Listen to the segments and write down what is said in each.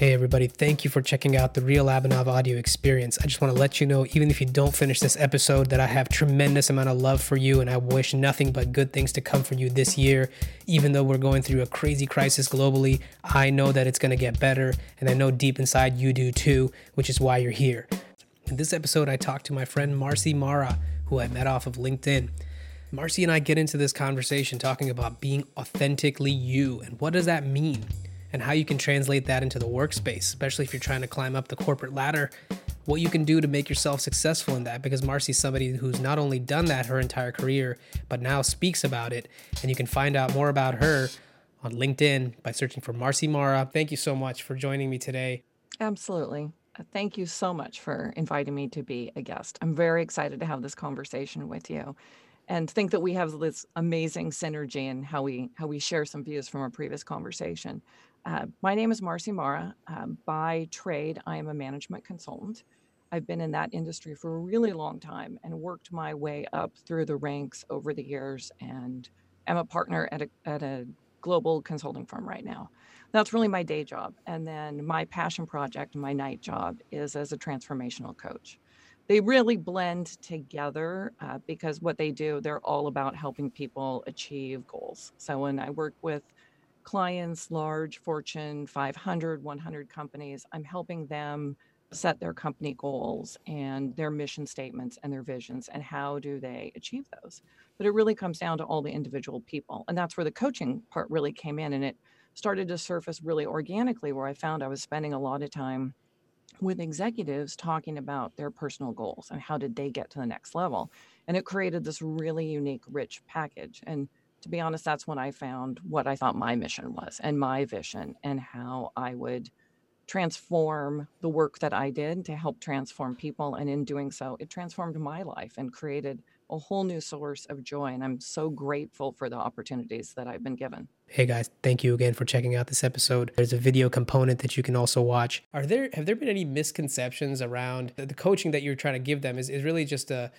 Hey, everybody, thank you for checking out the Real Abhinav audio experience. I just want to let you know, even if you don't finish this episode, that I have tremendous amount of love for you and I wish nothing but good things to come for you this year. Even though we're going through a crazy crisis globally, I know that it's going to get better, and I know deep inside you do too, which is why you're here. In this episode, I talked to my friend Marci Marra, who I met off of LinkedIn. Marci and I get into this conversation talking about being authentically you and what does that mean? And how you can translate that into the workspace, especially if you're trying to climb up the corporate ladder, what you can do to make yourself successful in that. Because Marci's somebody who's not only done that her entire career, but now speaks about it. And you can find out more about her on LinkedIn by searching for Marci Marra. Thank you so much for joining me today. Absolutely. Uh, thank you so much for inviting me to be a guest. I'm very excited to have this conversation with you and think that we have this amazing synergy in how we how we share some views from our previous conversation. Uh, my name is Marci Marra. Um, by trade, I am a management consultant. I've been in that industry for a really long time and worked my way up through the ranks over the years and am a partner at a, at a global consulting firm right now. That's really my day job. And then my passion project, my night job, is as a transformational coach. They really blend together uh, because what they do, they're all about helping people achieve goals. So when I work with clients, large Fortune 500, 100 companies, I'm helping them set their company goals and their mission statements and their visions and how do they achieve those. But it really comes down to all the individual people. And that's where the coaching part really came in. And it started to surface really organically, where I found I was spending a lot of time with executives talking about their personal goals and how did they get to the next level. And it created this really unique, rich package. And to be honest, that's when I found what I thought my mission was and my vision and how I would transform the work that I did to help transform people. And in doing so, it transformed my life and created a whole new source of joy. And I'm so grateful for the opportunities that I've been given. Hey guys, thank you again for checking out this episode. There's a video component that you can also watch. Are there have there been any misconceptions around the, coaching that you're trying to give them is, is really just a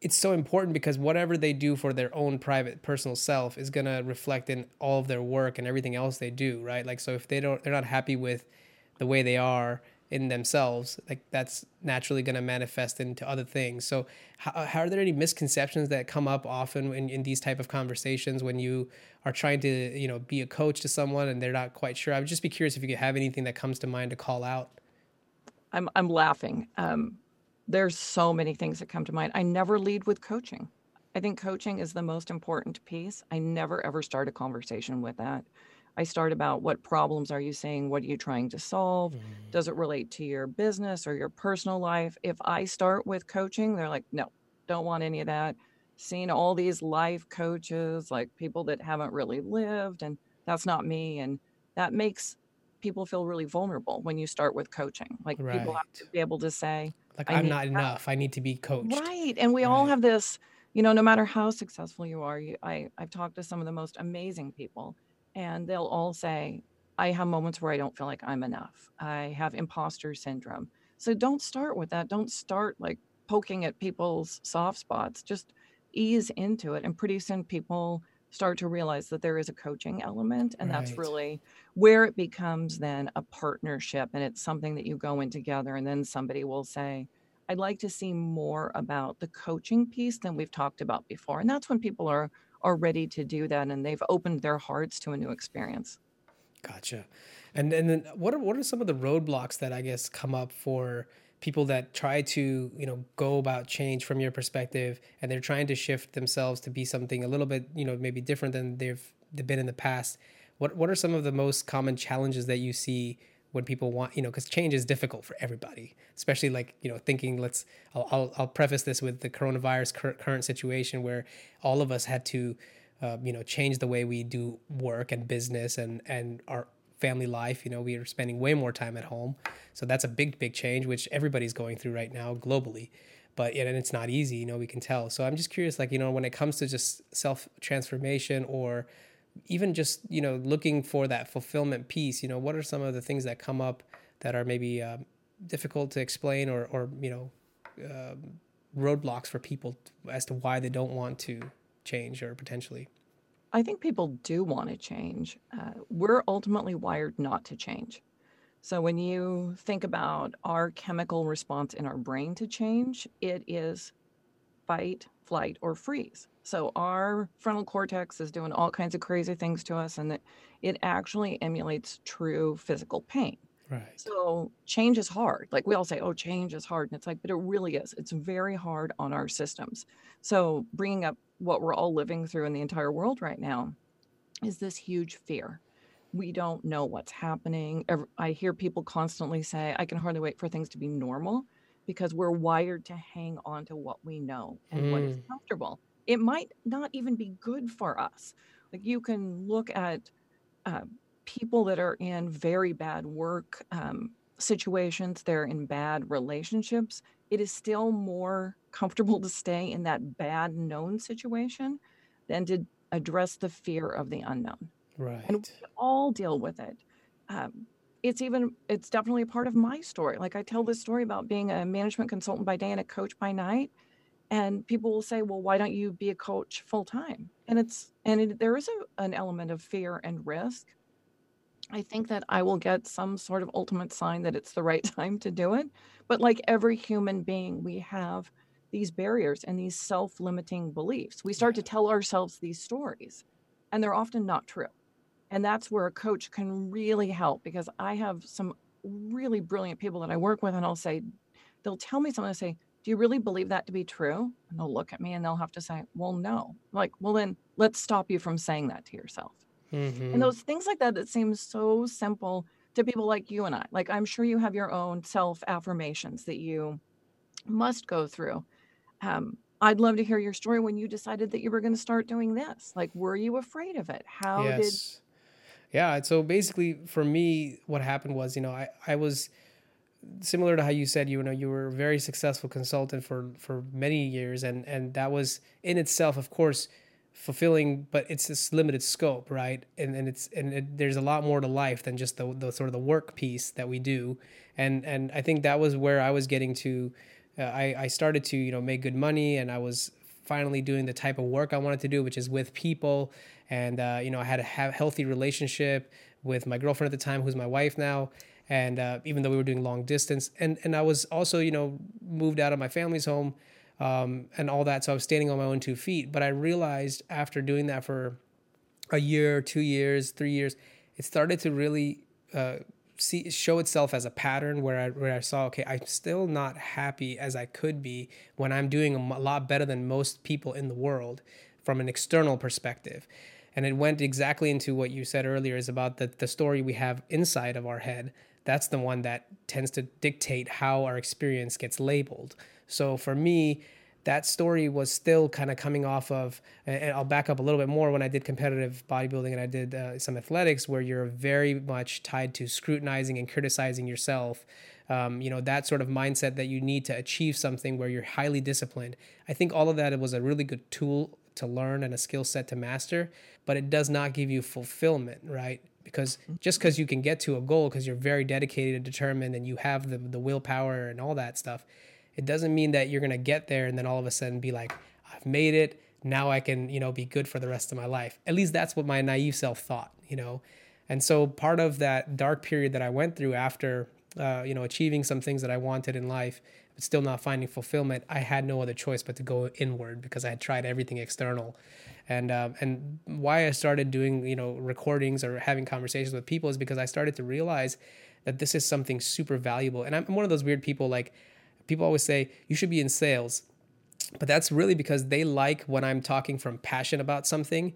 it's so important because whatever they do for their own private personal self is going to reflect in all of their work and everything else they do right? Like so if they don't they're not happy with the way they are in themselves like that's naturally going to manifest into other things. So how, how, are there any misconceptions that come up often in, in these type of conversations when you are trying to you know be a coach to someone and they're not quite sure? I would just be curious if you could have anything that comes to mind to call out. I'm, I'm laughing. Um, there's so many things that come to mind. I never lead with coaching. I think coaching is the most important piece. I never ever start a conversation with that. I start about what problems are you seeing? What are you trying to solve? Mm. Does it relate to your business or your personal life? If I start with coaching, they're like, no, don't want any of that. Seeing all these life coaches, like people that haven't really lived, and that's not me. And that makes people feel really vulnerable when you start with coaching. Like right. people have to be able to say, like I am not enough. I need to be coached. Right. And we right. all have this, you know, no matter how successful you are, you, I, I've talked to some of the most amazing people, and they'll all say, I have moments where I don't feel like I'm enough. I have imposter syndrome. So don't start with that. Don't start like poking at people's soft spots. Just ease into it. And pretty soon people start to realize that there is a coaching element and right. that's really where it becomes then a partnership and it's something that you go in together and then somebody will say i'd like to see more about the coaching piece than we've talked about before. And that's when people are are ready to do that and they've opened their hearts to a new experience. Gotcha. And and then what are what are some of the roadblocks that i guess come up for people that try to you know go about change from your perspective and they're trying to shift themselves to be something a little bit you know maybe different than they've, they've been in the past. What what are some of the most common challenges that you see when people want you know because change is difficult for everybody especially like you know thinking let's i'll i'll, I'll preface this with the coronavirus cur- current situation where all of us had to uh, you know change the way we do work and business and and our family life. You know, we are spending way more time at home. So that's a big, big change, which everybody's going through right now globally. But and it's not easy, you know, we can tell. So I'm just curious, like, you know, when it comes to just self transformation or even just, you know, looking for that fulfillment piece, you know, what are some of the things that come up that are maybe um, difficult to explain or, or you know, um, roadblocks for people as to why they don't want to change or potentially? I think people do want to change. Uh, we're ultimately wired not to change. So when you think about our chemical response in our brain to change, it is fight, flight, or freeze. So our frontal cortex is doing all kinds of crazy things to us, and it, it actually emulates true physical pain. Right. So change is hard. Like we all say, oh, change is hard. And it's like, but it really is. It's very hard on our systems. So bringing up what we're all living through in the entire world right now is this huge fear. We don't know what's happening. I hear people constantly say, I can hardly wait for things to be normal because we're wired to hang on to what we know and mm. what is mm. comfortable. It might not even be good for us. Like you can look at uh, people that are in very bad work um, situations, they're in bad relationships, it is still more comfortable to stay in that bad known situation than to address the fear of the unknown. Right. And we all deal with it. Um, it's even it's definitely a part of my story. Like I tell this story about being a management consultant by day and a coach by night, and people will say, "Well, why don't you be a coach full time?" And it's and it, there is a, an element of fear and risk, I think that I will get some sort of ultimate sign that it's the right time to do it. But like every human being, we have these barriers and these self limiting beliefs. We start to tell ourselves these stories, and they're often not true. And that's where a coach can really help because I have some really brilliant people that I work with, and I'll say, they'll tell me something, I say, do you really believe that to be true? And they'll look at me and they'll have to say, well, no. I'm like, well, then let's stop you from saying that to yourself. Mm-hmm. And those things like that that seem so simple to people like you and I. Like I'm sure you have your own self affirmations that you must go through. Um, I'd love to hear your story when you decided that you were going to start doing this. Like, were you afraid of it? How yes. did? Yeah. So basically, for me, what happened was, you know, I I was similar to how you said you know you were a very successful consultant for for many years and and that was in itself of course fulfilling but it's this limited scope right? And and it's and it, there's a lot more to life than just the, the sort of the work piece that we do. And and i think that was where i was getting to uh, i i started to you know make good money and i was finally doing the type of work i wanted to do which is with people. And uh, you know i had a healthy relationship with my girlfriend at the time who's my wife now. And uh, even though we were doing long distance and and i was also you know moved out of my family's home um, and all that. So I was standing on my own two feet. But I realized after doing that for a year, two years, three years, it started to really uh, see show itself as a pattern where I where I saw okay, I'm still not happy as I could be when I'm doing a lot better than most people in the world from an external perspective. And it went exactly into what you said earlier is about the, the story we have inside of our head. That's the one that tends to dictate how our experience gets labeled. So for me, that story was still kind of coming off of, and I'll back up a little bit more when I did competitive bodybuilding and I did uh, some athletics where you're very much tied to scrutinizing and criticizing yourself. Um, you know, that sort of mindset that you need to achieve something where you're highly disciplined. I think all of that was a really good tool to learn and a skill set to master, but it does not give you fulfillment, right? Because just because you can get to a goal because you're very dedicated and determined and you have the, the willpower and all that stuff, it doesn't mean that you're going to get there and then all of a sudden be like, I've made it. Now I can, you know, be good for the rest of my life. At least that's what my naive self thought, you know. And so part of that dark period that I went through after, uh, you know, achieving some things that I wanted in life, but still not finding fulfillment, I had no other choice but to go inward because I had tried everything external. And um, and why I started doing, you know, recordings or having conversations with people is because I started to realize that this is something super valuable. And I'm one of those weird people like people always say you should be in sales. But that's really because they like when i'm talking from passion about something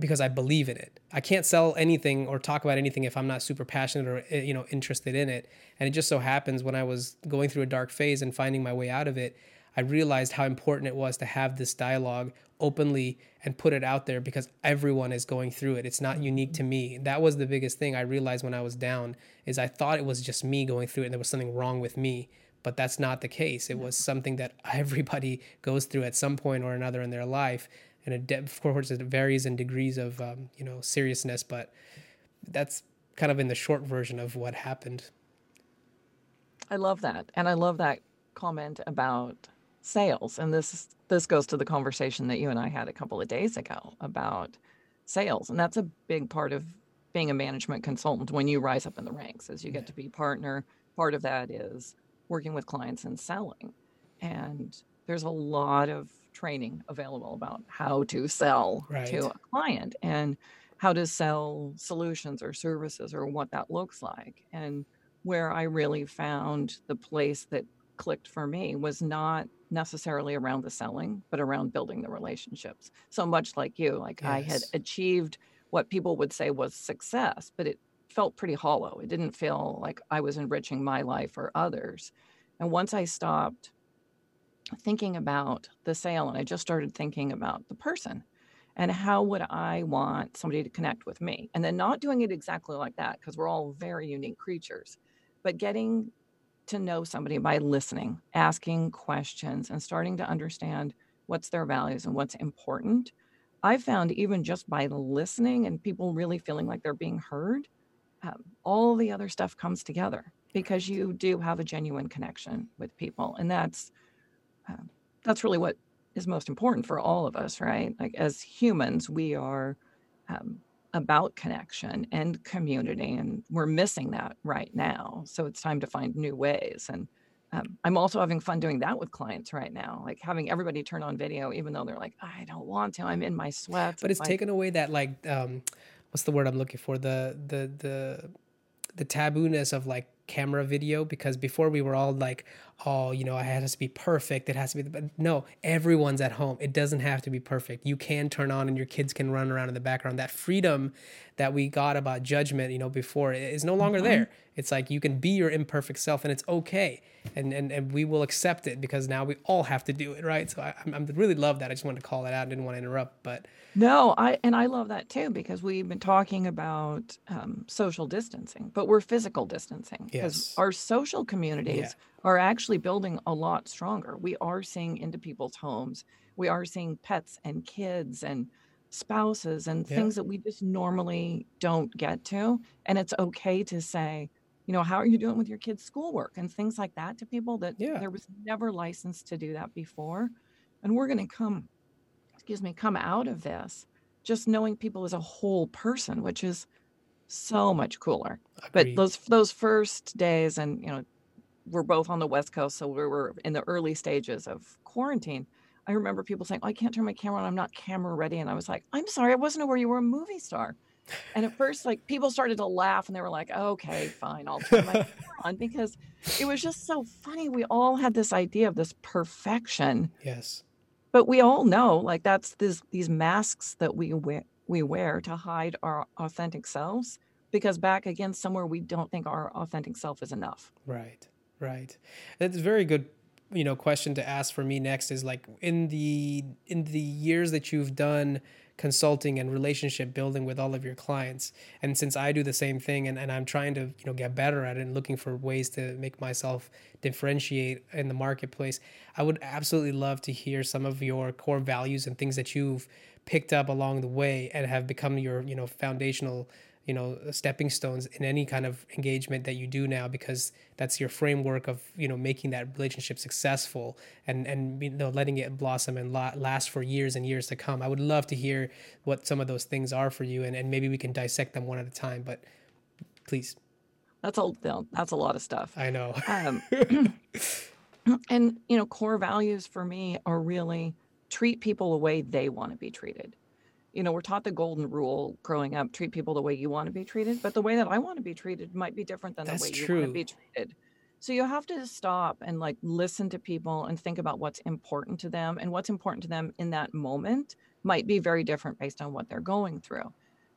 because i believe in it. I can't sell anything or talk about anything if i'm not super passionate or eh, you know interested in it. And it just so happens when i was going through a dark phase and finding my way out of it i realized how important it was to have this dialogue openly and put it out there because everyone is going through it. It's not unique to me. That was the biggest thing i realized when i was down is i thought it was just me going through it and there was something wrong with me but that's not the case. It was something that everybody goes through at some point or another in their life, and it, of course it varies in degrees of um, you know seriousness. But that's kind of in the short version of what happened. I love that, and I love that comment about sales. And this this goes to the conversation that you and I had a couple of days ago about sales, and that's a big part of being a management consultant when you rise up in the ranks as you get to be partner part of that is working with clients and selling. And there's a lot of training available about how to sell Right. to a client and how to sell solutions or services or what that looks like. And where i really found the place that clicked for me was not necessarily around the selling but around building the relationships. So much like you like i had achieved what people would say was success but it felt pretty hollow it didn't feel like i was enriching my life or others and once i stopped thinking about the sale and I just started thinking about the person and how would I want somebody to connect with me? And then not doing it exactly like that because we're all very unique creatures, but getting to know somebody by listening, asking questions, and starting to understand what's their values and what's important. I found even just by listening and people really feeling like they're being heard, um, all the other stuff comes together because you do have a genuine connection with people. And that's um, that's really what is most important for all of us, right? Like as humans, we are um, about connection and community, and we're missing that right now. So it's time to find new ways. And um, I'm also having fun doing that with clients right now, like having everybody turn on video, even though they're like, I don't want to. I'm in my sweats. but it's like, taken away that like um what's the word i'm looking for? The the the the tabooness of like camera video because before we were all like oh you know it has to be perfect it has to be but no everyone's at home it doesn't have to be perfect you can turn on and your kids can run around in the background that freedom that we got about judgment you know before is no longer there it's like you can be your imperfect self and it's okay and and, and we will accept it because now we all have to do it right so i I'm, I'm really love that i just wanted to call that out I didn't want to interrupt but No, I and I love that too because we've been talking about um, social distancing, but we're physical distancing because Yes. our social communities Yeah. are actually building a lot stronger. We are seeing into people's homes. We are seeing pets and kids and spouses and Yeah. things that we just normally don't get to. And it's okay to say, you know, how are you doing with your kids' schoolwork and things like that to people that Yeah. there was never licensed to do that before. And we're going to come excuse me, come out of this just knowing people as a whole person, which is so much cooler. But those those first days, and you know, we're both on the West Coast, so we were in the early stages of quarantine. I remember people saying, oh, "I can't turn my camera on. I'm not camera ready," and I was like, "I'm sorry, I wasn't aware you were a movie star." And at first, like people started to laugh, and they were like, "Okay, fine, I'll turn my camera on," because it was just so funny. We all had this idea of this perfection yes but we all know like that's this these masks that we wear we wear to hide our authentic selves because back again somewhere we don't think our authentic self is enough Right, right. That's a very good, you know, question to ask for me next is like in the in the years that you've done consulting and relationship building with all of your clients and since i do the same thing and, and i'm trying to you know get better at it and looking for ways to make myself differentiate in the marketplace i would absolutely love to hear some of your core values and things that you've picked up along the way and have become your you know foundational you know stepping stones in any kind of engagement that you do now because that's your framework of you know making that relationship successful and and you know letting it blossom and last for years and years to come. I would love to hear what some of those things are for you and, and maybe we can dissect them one at a time but please. That's a that's a lot of stuff. I know. Um, and you know core values for me are really treat people the way they want to be treated you know we're taught the golden rule growing up treat people the way you want to be treated but the way that i want to be treated might be different than That's the way you want to be treated. So you have to stop and like listen to people and think about what's important to them and what's important to them in that moment might be very different based on what they're going through.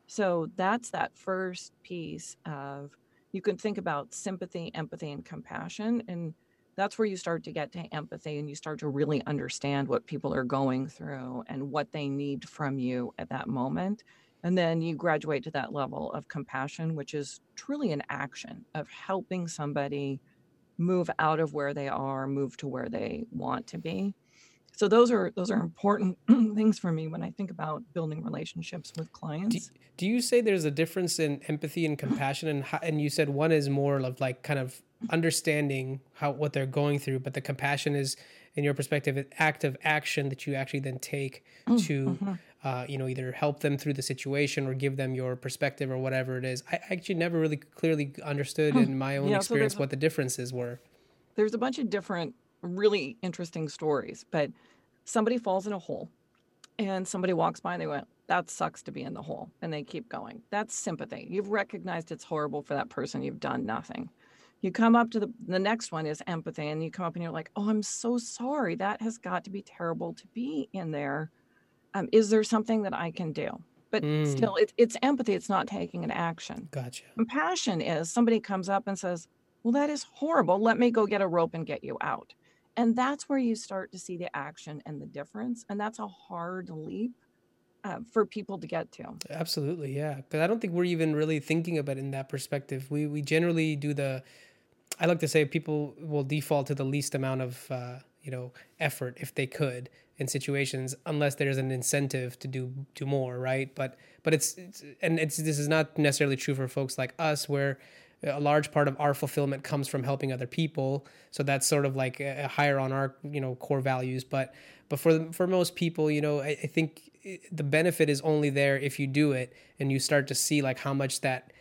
So that's that first piece of you can think about sympathy empathy and compassion and that's where you start to get to empathy and you start to really understand what people are going through and what they need from you at that moment. And then you graduate to that level of compassion, which is truly an action of helping somebody move out of where they are, move to where they want to be. So those are those are important things for me when I think about building relationships with clients. do you say there's a difference in empathy and compassion and how, and you said one is more of like kind of understanding how what they're going through but the compassion is in your perspective an act of action that you actually then take mm, to mm-hmm. uh, you know, either help them through the situation or give them your perspective or whatever it is. I actually never really clearly understood hmm. in my own Yeah, experience there's what the differences were. there's a bunch of different really interesting stories, but somebody falls in a hole and somebody walks by and they went, that sucks to be in the hole. And they keep going. That's sympathy. You've recognized it's horrible for that person. You've done nothing. You come up to the, the next one is empathy, and you come up and you're like, oh, I'm so sorry. That has got to be terrible to be in there. Um, is there something that I can do? But Mm, still, it, it's empathy. It's not taking an action. gotcha. Compassion is somebody comes up and says, Well, that is horrible. Let me go get a rope and get you out. And that's where you start to see the action and the difference. And that's a hard leap uh, for people to get to. Absolutely, yeah. Because I don't think we're even really thinking about it in that perspective. We we generally do the. I like to say people will default to the least amount of uh, you know effort if they could in situations, unless there's an incentive to do do more, right? But but it's, it's and it's this is not necessarily true for folks like us where a large part of our fulfillment comes from helping other people so that's sort of like a, a higher on our you know core values but but for for most people you know I, I think the benefit is only there if you do it and you start to see like how much that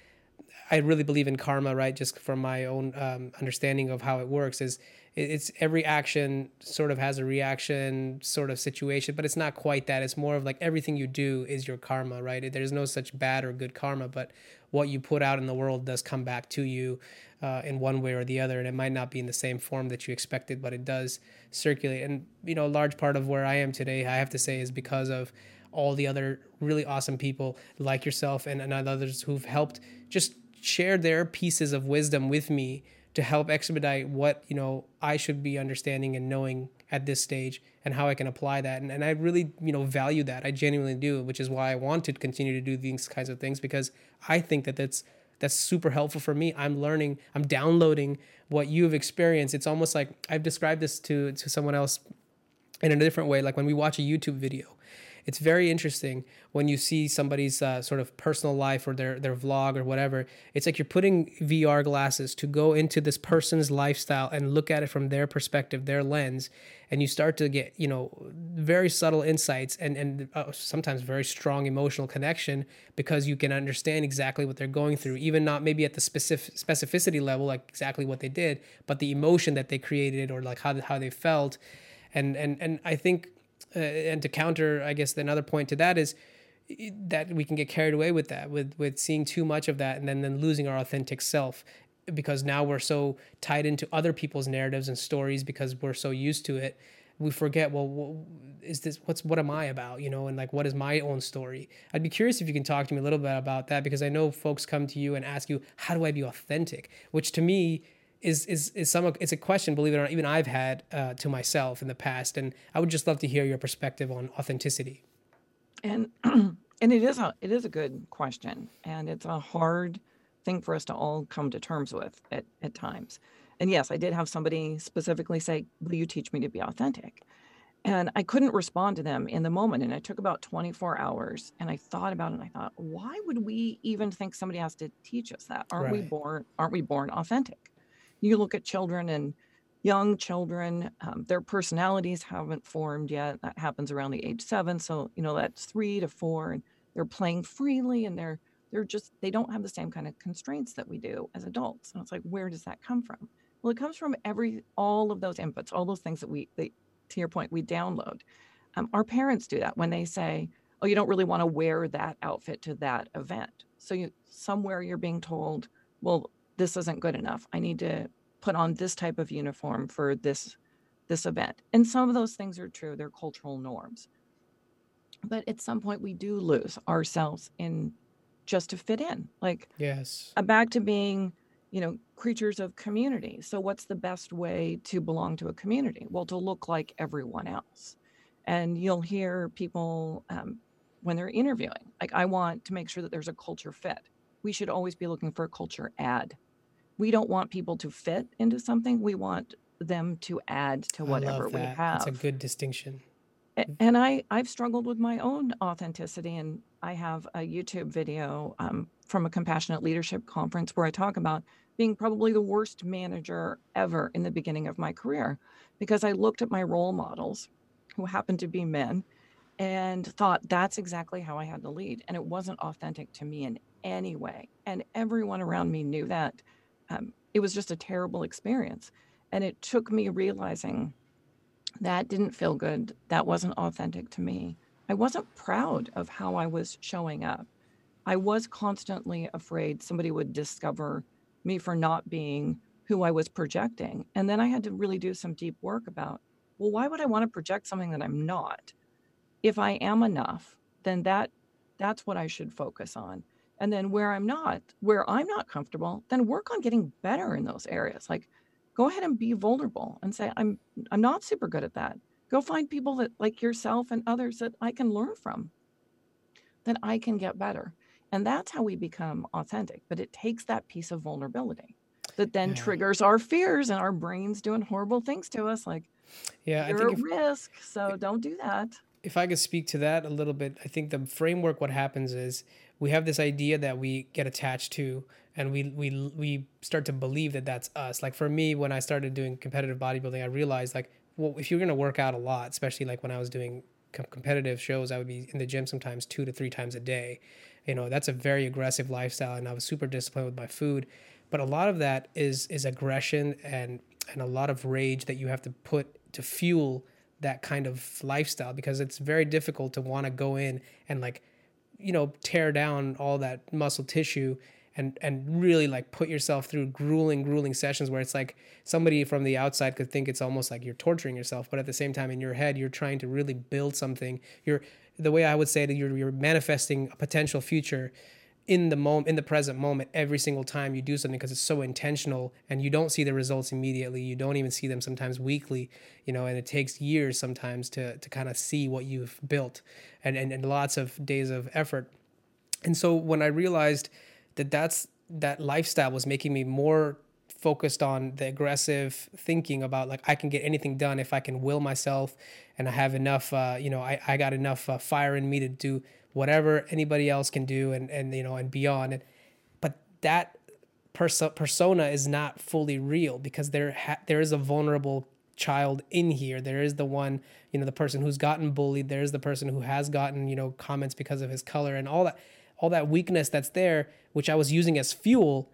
I really believe in karma, right? Just from my own um, understanding of how it works, is it's every action sort of has a reaction sort of situation, but it's not quite that. It's more of like everything you do is your karma, right? There's no such bad or good karma, but what you put out in the world does come back to you uh, in one way or the other, and it might not be in the same form that you expected, but it does circulate. And you know, a large part of where I am today, I have to say, is because of all the other really awesome people like yourself and, and others who've helped just share their pieces of wisdom with me to help expedite what you know I should be understanding and knowing at this stage and how I can apply that. And, and I really you know value that. I genuinely do which is why I want to continue to do these kinds of things because I think that that's that's super helpful for me. I'm learning I'm downloading what you've experienced. It's almost like I've described this to to someone else in a different way like when we watch a youtube video. It's very interesting when you see somebody's uh, sort of personal life or their, their vlog or whatever. It's like you're putting vr glasses to go into this person's lifestyle and look at it from their perspective their lens and you start to get you know very subtle insights and and uh, sometimes very strong emotional connection because you can understand exactly what they're going through even not maybe at the specific specificity level like exactly what they did but the emotion that they created or like how, how they felt and and and I think uh, and to counter I guess another point to that is that we can get carried away with that with with seeing too much of that and then then losing our authentic self because now we're so tied into other people's narratives and stories because we're so used to it. We forget well is this what's what am i about you know and like what is my own story? I'd be curious if you can talk to me a little bit about that because i know folks come to you and ask you how do i be authentic? Which to me is is is some it's a question believe it or not even i've had uh, to myself in the past and i would just love to hear your perspective on authenticity And and it is a it is a good question. And it's a hard thing for us to all come to terms with at, at times. And yes, I did have somebody specifically say, Will you teach me to be authentic? And I couldn't respond to them in the moment. And it took about 24 hours. And I thought about it and I thought, why would we even think somebody has to teach us that? Aren't we born aren't we born authentic? You look at children and young children, um, their personalities haven't formed yet. That happens around the age seven. So, you know, that's three to four, and they're playing freely and they're they're just they don't have the same kind of constraints that we do as adults. And it's like, where does that come from? Well, it comes from every all of those inputs, all those things that we they, to your point, we download. Um, our parents do that when they say, "Oh, you don't really want to wear that outfit to that event." So you somewhere you're being told, "Well, this isn't good enough. I need to put on this type of uniform for this this event." And some of those things are true; they're cultural norms. But at some point, we do lose ourselves in just to fit in. Like yes uh, back to being, you know, creatures of community. So, what's the best way to belong to a community? Well, to look like everyone else. And you'll hear people um, when they're interviewing, like, I want to make sure that there's a culture fit. We should always be looking for a culture add. We don't want people to fit into something, we want them to add to whatever we have. that's a good distinction And I, I've struggled with my own authenticity, and I have a YouTube video um, from a compassionate leadership conference where I talk about being probably the worst manager ever in the beginning of my career because I looked at my role models who happened to be men and thought that's exactly how I had to lead. And it wasn't authentic to me in any way. And everyone around me knew that. Um, it was just a terrible experience. And it took me realizing that didn't feel good. That wasn't authentic to me. I wasn't proud of how I was showing up. I was constantly afraid somebody would discover me for not being who I was projecting. And then I had to really do some deep work about, well, why would I want to project something that I'm not? If I am enough, then that that's what I should focus on. And then where I'm not, where I'm not comfortable, then work on getting better in those areas. Like go ahead and be vulnerable and say I'm I'm not super good at that. Go find people that like yourself and others that I can learn from. That I can get better. And that's how we become authentic, but it takes that piece of vulnerability that then Yeah. triggers our fears and our brains doing horrible things to us like Yeah, you're think at if risk, so don't do that. if I could speak to that a little bit, I think the framework what happens is we have this idea that we get attached to and we we we start to believe that that's us. Like for me when I started doing competitive bodybuilding, I realized like well if you're going to work out a lot, especially like when I was doing com- competitive shows, I would be in the gym sometimes 2 to 3 times a day. You know, that's a very aggressive lifestyle and I was super disciplined with my food. But a lot of that is is aggression and and a lot of rage that you have to put to fuel that kind of lifestyle because it's very difficult to want to go in and like you know tear down all that muscle tissue and and really like put yourself through grueling grueling sessions where it's like somebody from the outside could think it's almost like you're torturing yourself but at the same time in your head you're trying to really build something. You're the way i would say that you're, you're manifesting a potential future in the moment in the present moment every single time you do something because it's so intentional and you don't see the results immediately you don't even see them sometimes weekly you know and it takes years sometimes to to kind of see what you've built and, and and lots of days of effort. And so when i realized that that's that lifestyle was making me more focused on the aggressive thinking about like i can get anything done if i can will myself and i have enough uh, you know i, I got enough uh, fire in me to do whatever anybody else can do and and you know and beyond but that perso- persona is not fully real because there ha- there is a vulnerable child in here. There is the one you know the person who's gotten bullied. There's the person who has gotten you know comments because of his color and all that all that weakness that's there which i was using as fuel.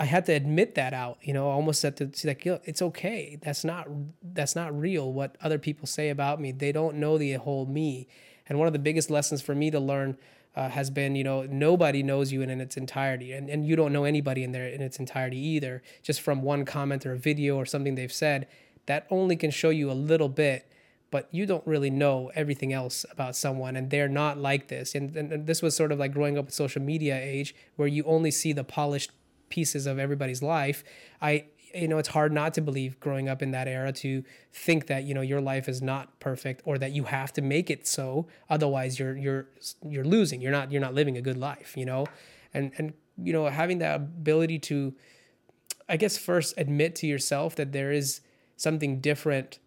I had to admit that out you know almost had to see like it's okay. That's not that's not real what other people say about me. They don't know the whole me and one of the biggest lessons for me to learn uh, has been, you know, nobody knows you in, in its entirety, and, and you don't know anybody in there in its entirety either. Just from one comment or a video or something they've said, that only can show you a little bit, but you don't really know everything else about someone, and they're not like this. And, and, this was sort of like growing up with social media age, where you only see the polished pieces of everybody's life. I you know it's hard not to believe growing up in that era to think that you know your life is not perfect or that you have to make it so otherwise you're you're you're losing. You're not you're not living a good life you know? And and you know having that ability to i guess first admit to yourself that there is something different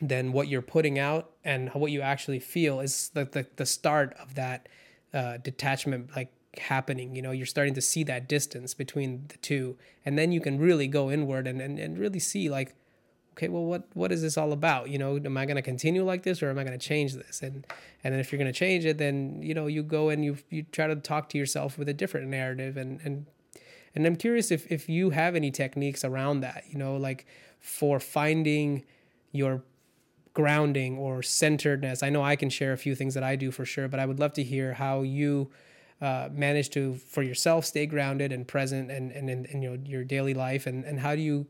than what you're putting out and what you actually feel is the the, the start of that uh, detachment like happening you know you're starting to see that distance between the two and then you can really go inward and, and, and really see like okay well what what is this all about? You know am i going to continue like this or am i going to change this? And and then if you're going to change it then you know you go and you you try to talk to yourself with a different narrative and and and i'm curious if if you have any techniques around that you know like for finding your grounding or centeredness. I know i can share a few things that i do for sure but i would love to hear how you uh, manage to for yourself stay grounded and present and and in, in your, your daily life and and how do you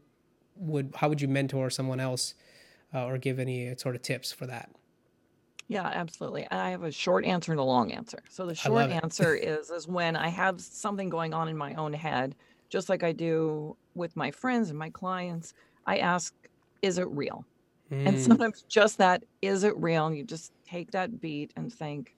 would how would you mentor someone else uh, or give any sort of tips for that Yeah, absolutely. I have a short answer and a long answer. So the short answer is is when I have something going on in my own head, just like I do with my friends and my clients, I ask, is it real? And mm, sometimes just that, is it real? And you just take that beat and think,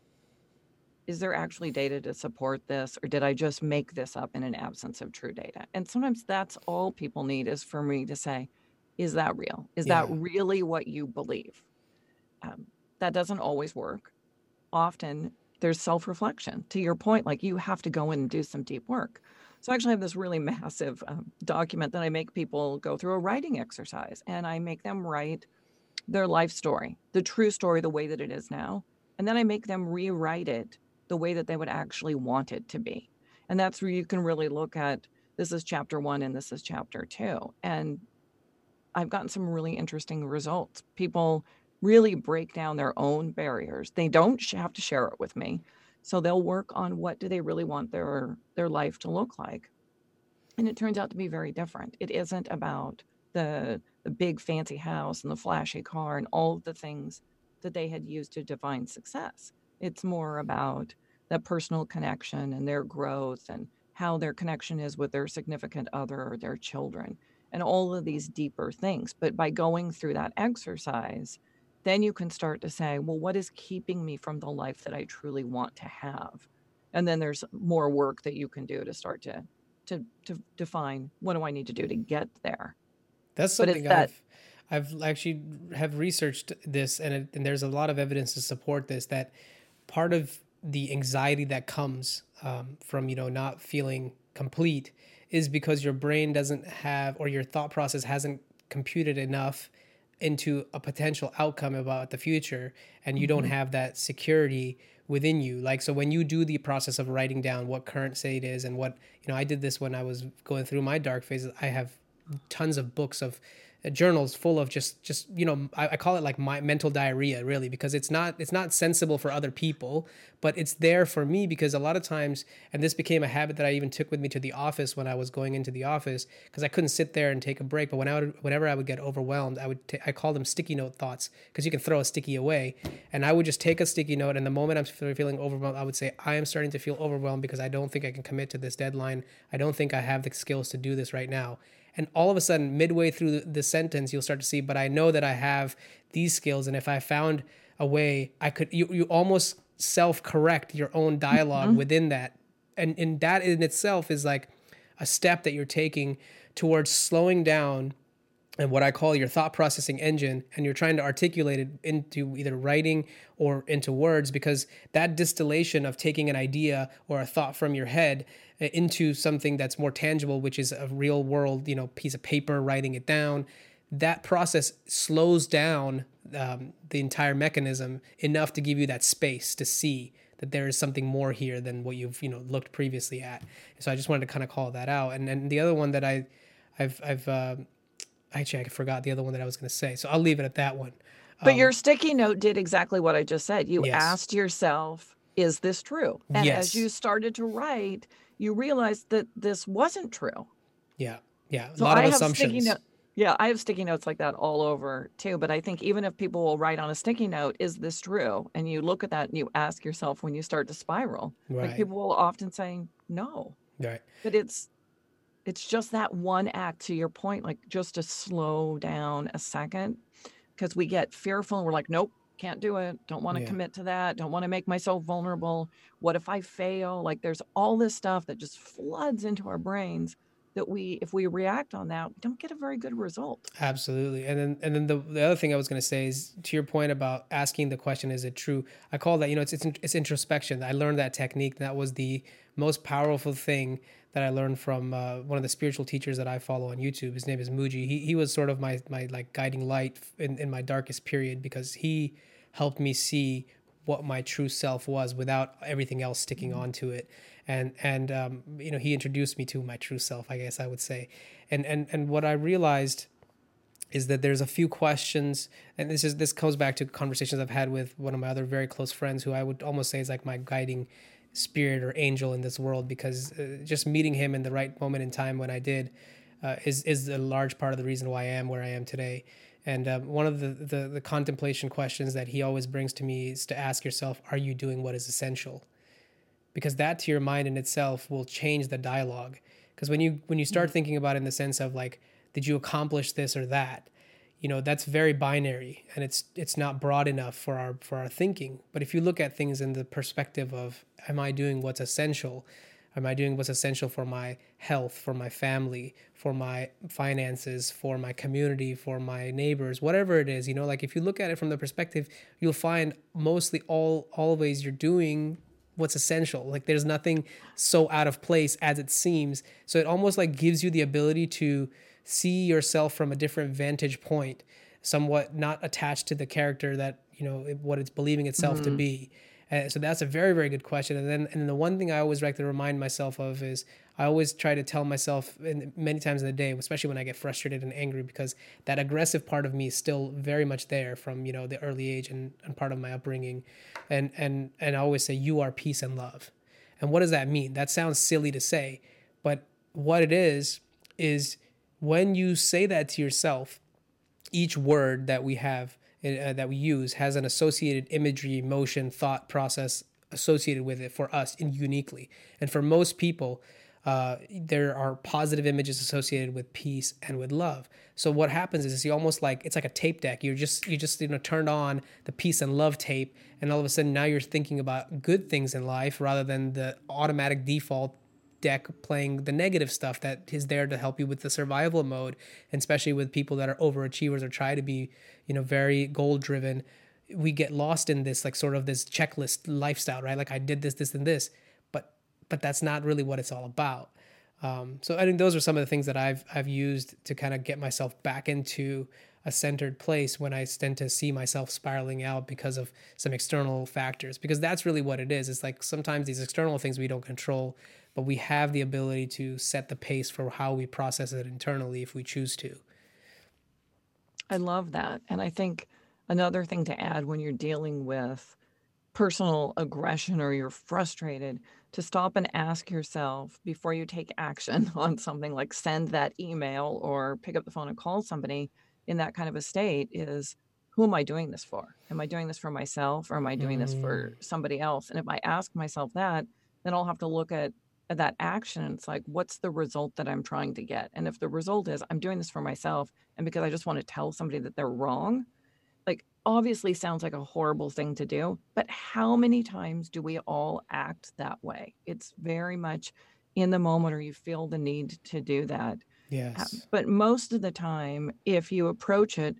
is there actually data to support this or did i just make this up in an absence of true data? And sometimes that's all people need is for me to say is that real? Is that really what you believe? Um, that doesn't always work. Often there's self-reflection. To your point like you have to go in and do some deep work. So i actually have this really massive um, document that i make people go through a writing exercise and i make them write their life story the true story the way that it is now and then I make them rewrite it the way that they would actually want it to be. And that's where you can really look at this is chapter one and this is chapter two. And I've gotten some really interesting results. People really break down their own barriers. They don't have to share it with me. So they'll work on what do they really want their their life to look like. And it turns out to be very different. It isn't about the the big fancy house and the flashy car and all the things that they had used to define success. It's more about that personal connection and their growth and how their connection is with their significant other or their children and all of these deeper things. But by going through that exercise, then you can start to say, well, what is keeping me from the life that I truly want to have? And then there's more work that you can do to start to to to define what do I need to do to get there. That's something that, I've I've actually have researched this, and it, and there's a lot of evidence to support this. That part of the anxiety that comes um, from you know not feeling complete is because your brain doesn't have or your thought process hasn't computed enough into a potential outcome about the future and you mm-hmm. don't have that security within you like so when you do the process of writing down what current state is and what you know i did this when i was going through my dark phases i have tons of books of journals full of just just you know I, I, call it like my mental diarrhea really because it's not it's not sensible for other people but it's there for me because a lot of times and this became a habit that i even took with me to the office when i was going into the office because i couldn't sit there and take a break but when I would, whenever i would get overwhelmed i would t- I call them sticky note thoughts because you can throw a sticky away and i would just take a sticky note and the moment i'm feeling overwhelmed i would say i am starting to feel overwhelmed because i don't think i can commit to this deadline. I don't think i have the skills to do this right now and all of a sudden midway through the sentence you'll start to see but i know that i have these skills and if i found a way i could you, you almost self-correct your own dialog mm-hmm. within that and and that in itself is like a step that you're taking towards slowing down and what I call your thought processing engine, and you're trying to articulate it into either writing or into words because that distillation of taking an idea or a thought from your head into something that's more tangible, which is a real world, you know, piece of paper, writing it down. That process slows down um, the entire mechanism enough to give you that space to see that there is something more here than what you've you know looked previously at. So I just wanted to kind of call that out. And and the other one that I, I've I've uh, actually I forgot the other one that I was going to say. So I'll leave it at that one. But um, your sticky note did exactly what I just said. You yes. asked yourself, "Is this true?" And yes. as you started to write, you realize that this wasn't true. Yeah. Yeah. A so lot of I assumptions. Note, yeah, I have sticky notes like that all over too. But I think even if people will write on a sticky note, is this true? And you look at that and you ask yourself when you start to spiral. Right. Like people will often say no. Right. But it's it's just that one act to your point, like just to slow down a second. Because we get fearful and we're like, nope, can't do it don't want to yeah. commit to that don't want to make myself vulnerable. What if i fail? Like there's all this stuff that just floods into our brains that we if we react on that we don't get a very good result. Absolutely and then and then the, the other thing i was going to say is to your point about asking the question is it true? I call that you know it's it's, it's introspection. I learned that technique that was the most powerful thing that i learned from uh, one of the spiritual teachers that i follow on youtube. His name is Mooji. He, he was sort of my my like guiding light in, in my darkest period because he helped me see what my true self was without everything else sticking mm-hmm. onto it. And and um, you know he introduced me to my true self i guess i would say. And and and what i realized is that there's a few questions and this is this goes back to conversations i've had with one of my other very close friends who i would almost say is like my guiding spirit or angel in this world because uh, just meeting him in the right moment in time when i did uh, is is a large part of the reason why i am where i am today and um, one of the, the, the contemplation questions that he always brings to me is to ask yourself, are you doing what is essential? Because that to your mind in itself will change the dialogue. Because when you when you start mm-hmm. thinking about it in the sense of like, did you accomplish this or that? You know, that's very binary and it's it's not broad enough for our for our thinking. But if you look at things in the perspective of, am I doing what's essential? Am I doing what's essential for my health, for my family, for my finances, for my community, for my neighbors, whatever it is? You know, like if you look at it from the perspective, you'll find mostly all always you're doing what's essential. Like there's nothing so out of place as it seems. So it almost like gives you the ability to see yourself from a different vantage point, somewhat not attached to the character that you know what it's believing itself mm-hmm. to be uh, so that's a very very good question. And then and the one thing i always like to remind myself of is i always try to tell myself in, many times in the day especially when i get frustrated and angry because that aggressive part of me is still very much there from you know the early age and, and part of my upbringing. And and and i always say you are peace and love. And what does that mean? That sounds silly to say but what it is is when you say that to yourself each word that we have uh, that we use has an associated imagery, emotion, thought process associated with it for us and uniquely. And for most people, uh, there are positive images associated with peace and with love. So what happens is you almost like it's like a tape deck. You're just you just you know turned on the peace and love tape, and all of a sudden now you're thinking about good things in life rather than the automatic default deck playing the negative stuff that is there to help you with the survival mode, and especially with people that are overachievers or try to be, you know, very goal driven. We get lost in this like sort of this checklist lifestyle, right? Like I did this, this, and this, but but that's not really what it's all about. Um, so I think those are some of the things that I've I've used to kind of get myself back into a centered place when I tend to see myself spiraling out because of some external factors. Because that's really what it is. It's like sometimes these external things we don't control, but we have the ability to set the pace for how we process it internally if we choose to. I love that. And I think another thing to add when you're dealing with personal aggression or you're frustrated to stop and ask yourself before you take action on something like send that email or pick up the phone and call somebody in that kind of a state is who am I doing this for? Am I doing this for myself or am I doing mm. this for mm. somebody else? And if I ask myself that, then I'll have to look at that action it's like what's the result that i'm trying to get? And if the result is i'm doing this for myself and because i just want to tell somebody that they're wrong like obviously sounds like a horrible thing to do but how many times do we all act that way? It's very much in the moment or you feel the need to do that yes. but most of the time if you approach it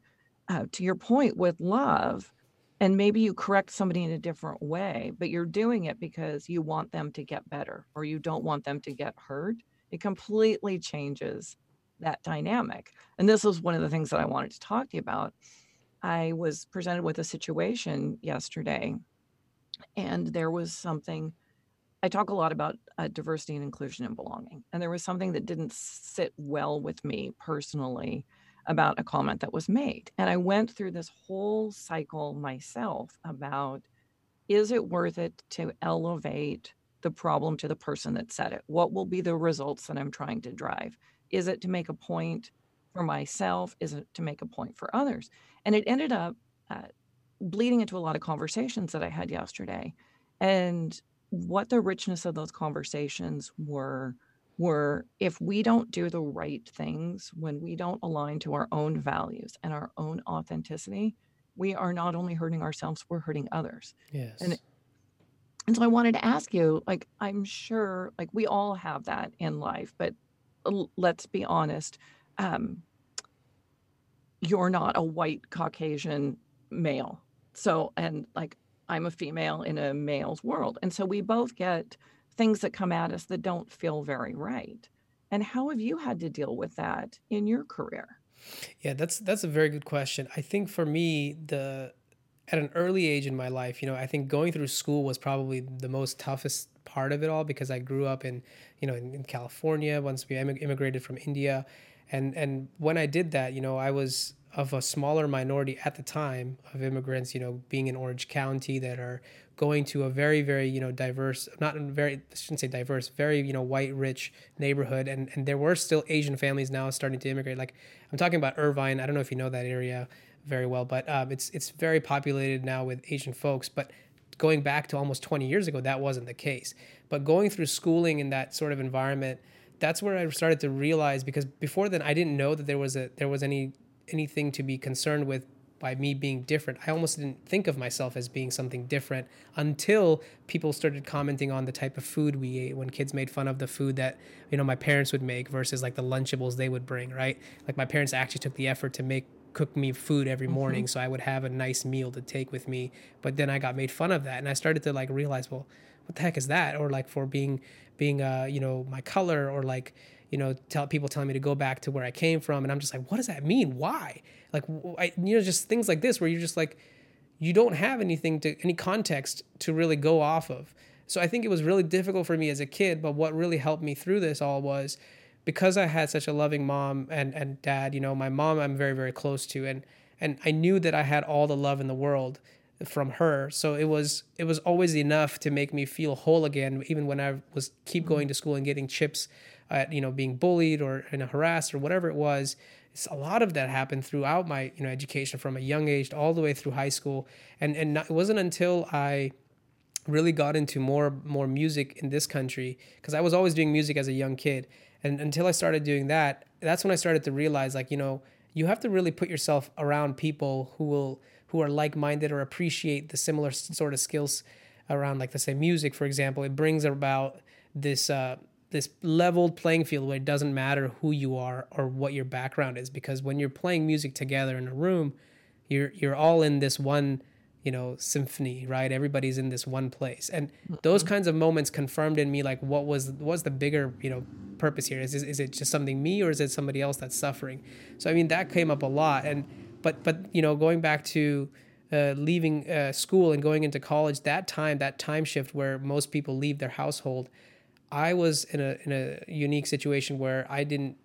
uh, to your point with love and maybe you correct somebody in a different way but you're doing it because you want them to get better or you don't want them to get hurt it completely changes that dynamic. And this was one of the things that i wanted to talk to you about. I was presented with a situation yesterday and there was something i talk a lot about uh, diversity and inclusion and belonging and there was something that didn't sit well with me personally about a comment that was made. And I went through this whole cycle myself about is it worth it to elevate the problem to the person that said it? What will be the results that I'm trying to drive? Is it to make a point for myself? Is it to make a point for others? And it ended up uh, bleeding into a lot of conversations that I had yesterday. And what the richness of those conversations were were if we don't do the right things, when we don't align to our own values and our own authenticity, we are not only hurting ourselves, we're hurting others. Yes. And and so I wanted to ask you, like, I'm sure, like, we all have that in life, but let's be honest. Um, you're not a white Caucasian male. So, and like, I'm a female in a male's world. And so we both get things that come at us that don't feel very right. And how have you had to deal with that in your career? Yeah, that's that's a very good question. I think for me, the at an early age in my life, you know, I think going through school was probably the most toughest part of it all because I grew up in, you know, in, in California once we immigrated from India, and and when I did that, you know, I was of a smaller minority at the time of immigrants, you know, being in Orange County that are going to a very very you know diverse not very I shouldn't say diverse very you know white rich neighborhood. And and there were still Asian families now starting to immigrate. Like I'm talking about Irvine. I don't know if you know that area very well but um, it's it's very populated now with Asian folks. But going back to almost 20 years ago that wasn't the case. But going through schooling in that sort of environment that's where I started to realize because before then I didn't know that there was a there was any anything to be concerned with by me being different. I almost didn't think of myself as being something different until people started commenting on the type of food we ate when kids made fun of the food that, you know, my parents would make versus like the Lunchables they would bring, right? Like my parents actually took the effort to make cook me food every mm-hmm. morning mm-hmm. so I would have a nice meal to take with me. But then I got made fun of that and I started to like realize, well, what the heck is that? Or like for being being uh, you know, my color or like you know, tell people telling me to go back to where I came from, and I'm just like, what does that mean? Why? Like, I, you know, just things like this where you're just like, you don't have anything to any context to really go off of. So I think it was really difficult for me as a kid, but what really helped me through this all was because I had such a loving mom and and dad, you know, my mom I'm very very close to and and I knew that I had all the love in the world from her. So it was it was always enough to make me feel whole again even when I was keep mm-hmm. going to school and getting chips at you know being bullied or you know, harassed or whatever it was. It's a lot of that happened throughout my you know education from a young age all the way through high school and and it wasn't until I really got into more more music in this country because I was always doing music as a young kid and until I started doing that that's when I started to realize like you know you have to really put yourself around people who will who are like-minded or appreciate the similar sort of skills around like let's say music for example it brings about this uh, this leveled playing field where it doesn't matter who you are or what your background is because when you're playing music together in a room you're you're all in this one you know symphony right? Everybody's in this one place. And those kinds of moments confirmed in me like what was what's the bigger you know purpose here? Is, is it just something me or is it somebody else that's suffering? So i mean that came up a lot. And but but you know going back to uh, leaving uh, school and going into college that time that time shift where most people leave their household i was in a in a unique situation where i didn't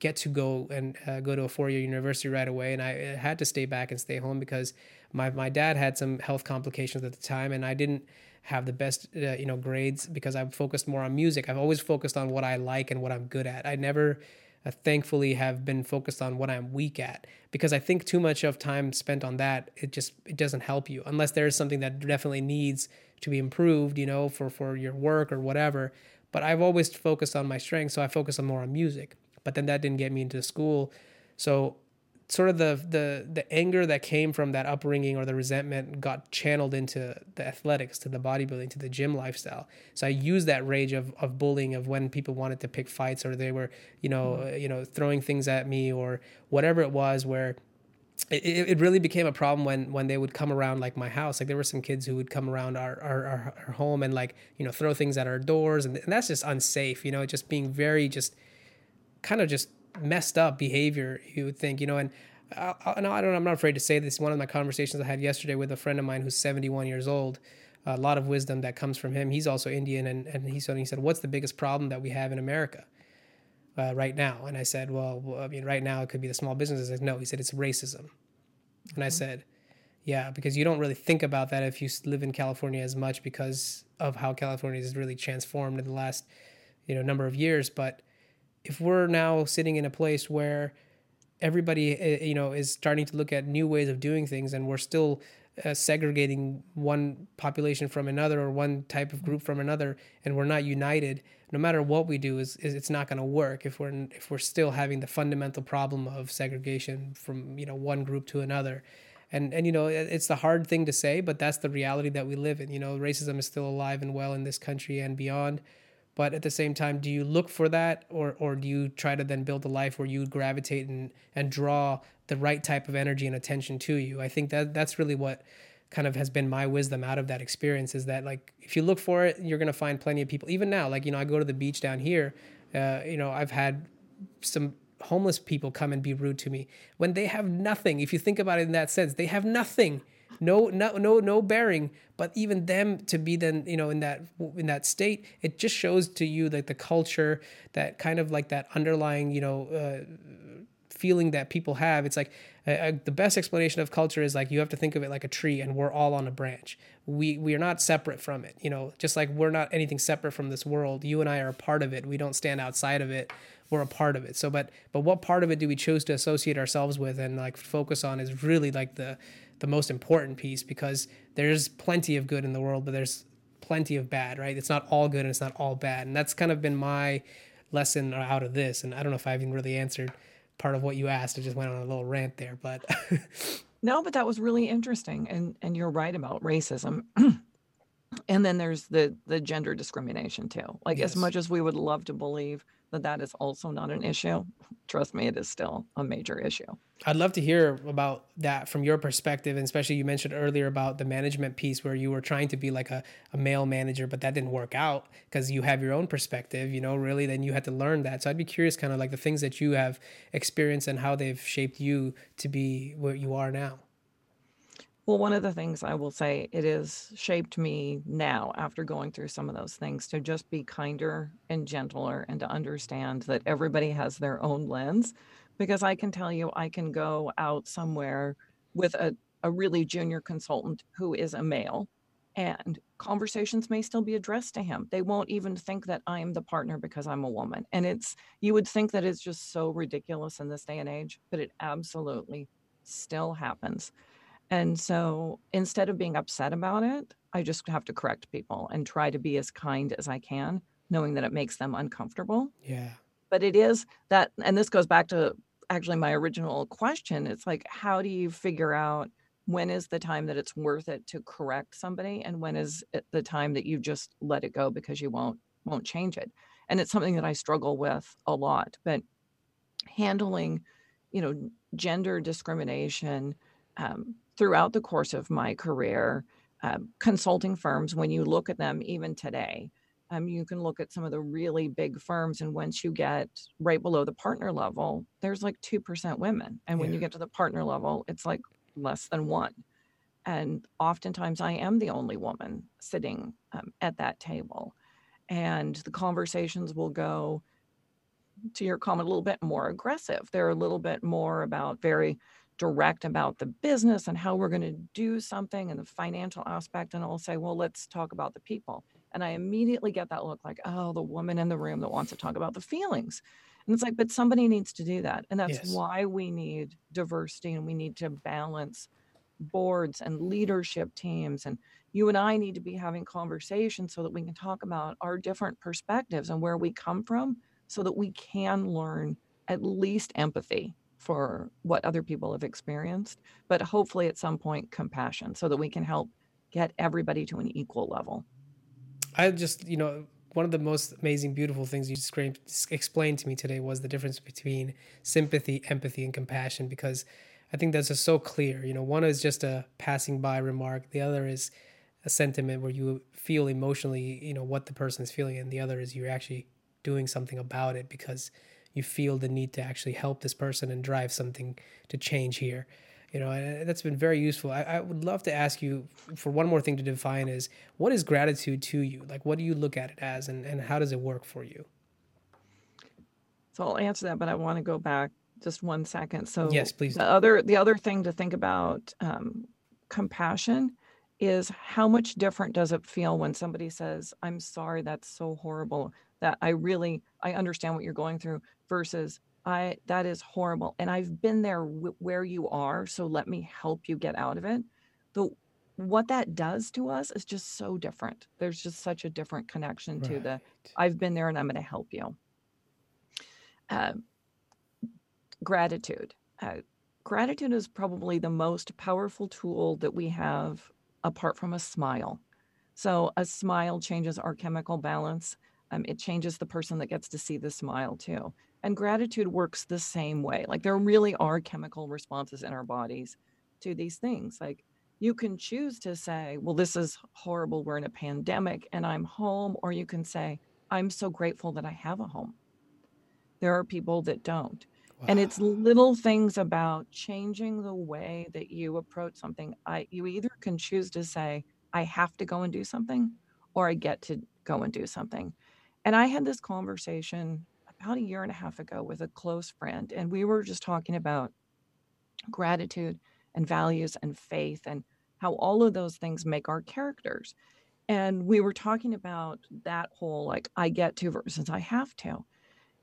get to go and uh, go to a four year university right away and i had to stay back and stay home because my, my dad had some health complications at the time and i didn't have the best uh, you know grades because i focused more on music i've always focused on what i like and what i'm good at i never uh, thankfully have been focused on what I'm weak at because I think too much of time spent on that it just it doesn't help you unless there is something that definitely needs to be improved, you know, for for your work or whatever. But I've always focused on my strengths, so I focus on more on music. But then that didn't get me into school. So sort of the the the anger that came from that upbringing or the resentment got channeled into the athletics to the bodybuilding to the gym lifestyle so i used that rage of, of bullying of when people wanted to pick fights or they were you know mm-hmm. you know throwing things at me or whatever it was where it, it really became a problem when when they would come around like my house. Like there were some kids who would come around our, our, our, our home and like you know throw things at our doors and, and that's just unsafe you know just being very just kind of just messed up behavior you would think you know and I, I, I don't I'm not afraid to say this. One of my conversations I had yesterday with a friend of mine who's 71 years old a lot of wisdom that comes from him. He's also Indian and, and he, said, he said what's the biggest problem that we have in America uh, right now and I said well, well, I mean right now it could be the small businesses said, no he said it's racism mm-hmm. and I mm-hmm. said yeah because you don't really think about that if you live in California as much because of how California has really transformed in the last you know number of years but if we're now sitting in a place where everybody eh, you know is starting to look at new ways of doing things and we're still uh, segregating one population from another or one type of group from another and we're not united no matter what we do is, is it's not going to work if we're if we're still having the fundamental problem of segregation from you know one group to another. And and you know it's the hard thing to say but that's the reality that we live in. You know racism is still alive and well in this country and beyond. But at the same time do you look for that or or do you try to then build a life where you gravitate and and draw the right type of energy and attention to you? I think that that's really what kind of has been my wisdom out of that experience is that like if you look for it you're going to find plenty of people. Even now like you know i go to the beach down here uh, you know i've had some homeless people come and be rude to me when they have nothing. If you think about it in that sense they have nothing no no no no bearing. But even them to be then you know in that in that state it just shows to you that the culture that kind of like that underlying you know uh, feeling that people have. It's like the best explanation of culture is like you have to think of it like a tree and we're all on a branch we we are not separate from it you know just like we're not anything separate from this world you and i are a part of it we don't stand outside of it we're a part of it so but but what part of it do we choose to associate ourselves with and like focus on is really like the the most important piece because there's plenty of good in the world, but there's plenty of bad, right? It's not all good and it's not all bad. And that's kind of been my lesson out of this. And I don't know if i've even really answered part of what you asked. I just went on a little rant there, but no, but that was really interesting. And and you're right about racism. and then there's the the gender discrimination too. Like yes. as much as we would love to believe that that is also not an issue, trust me, it is still a major issue. I'd love to hear about that from your perspective, and especially you mentioned earlier about the management piece where you were trying to be like a, a male manager, but that didn't work out because you have your own perspective, you know, really, then you had to learn that. So I'd be curious, kind of like the things that you have experienced and how they've shaped you to be where you are now. Well, one of the things I will say, it has shaped me now after going through some of those things to just be kinder and gentler and to understand that everybody has their own lens. Because I can tell you, I can go out somewhere with a, a really junior consultant who is a male, and conversations may still be addressed to him. They won't even think that I'm the partner because I'm a woman. And it's, you would think that it's just so ridiculous in this day and age, but it absolutely still happens. And so instead of being upset about it, I just have to correct people and try to be as kind as I can, knowing that it makes them uncomfortable. Yeah. But it is that, and this goes back to actually my original question. It's like, how do you figure out when is the time that it's worth it to correct somebody and when is it the time that you just let it go because you won't won't change it and it's something that i struggle with a lot but handling you know gender discrimination um, throughout the course of my career, um, consulting firms, when you look at them even today, um, you can look at some of the really big firms, and once you get right below the partner level, there's like 2% women. And when you get to the partner level, it's like less than one. And oftentimes, I am the only woman sitting um, at that table. And the conversations will go, to your comment, a little bit more aggressive. They're a little bit more about very direct about the business and how we're going to do something and the financial aspect and I'll say, "Well, let's talk about the people." And I immediately get that look like, "Oh, the woman in the room that wants to talk about the feelings." And it's like, but somebody needs to do that. And that's Yes. why we need diversity and we need to balance boards and leadership teams and you and I need to be having conversations so that we can talk about our different perspectives and where we come from so that we can learn at least empathy for what other people have experienced, but hopefully at some point compassion so that we can help get everybody to an equal level. I just, you know, one of the most amazing, beautiful things you explained to me today was the difference between sympathy, empathy, and compassion. Because I think that's just so clear. You know, one is just a passing by remark. The other is a sentiment where you feel emotionally, you know, what the person is feeling, and the other is you're actually doing something about it because you feel the need to actually help this person and drive something to change here you know and that's been very useful. I, I, would love to ask you for one more thing to define is what is gratitude to you? Like what do you look at it as and, and how does it work for you? So i'll answer that but i want to go back just one second. So yes please. the other the other thing to think about um, compassion is how much different does it feel when somebody says i'm sorry that's so horrible that I really I understand what you're going through versus I that is horrible and I've been there w- where you are so let me help you get out of it. The what that does to us is just so different. There's just such a different connection right. to the I've been there and I'm going to help you. Uh, gratitude. Uh, gratitude is probably the most powerful tool that we have apart from a smile. So a smile changes our chemical balance um, it changes the person that gets to see the smile too. And gratitude works the same way. Like there really are chemical responses in our bodies to these things. Like you can choose to say, well, this is horrible. We're in a pandemic and I'm home. Or you can say, I'm so grateful that I have a home. There are people that don't. Wow. And it's little things about changing the way that you approach something. I you either can choose to say, I have to go and do something, or I get to go and do something. And I had this conversation about a year and a half ago with a close friend, and we were just talking about gratitude and values and faith and how all of those things make our characters. And we were talking about that whole like, I get to versus I have to.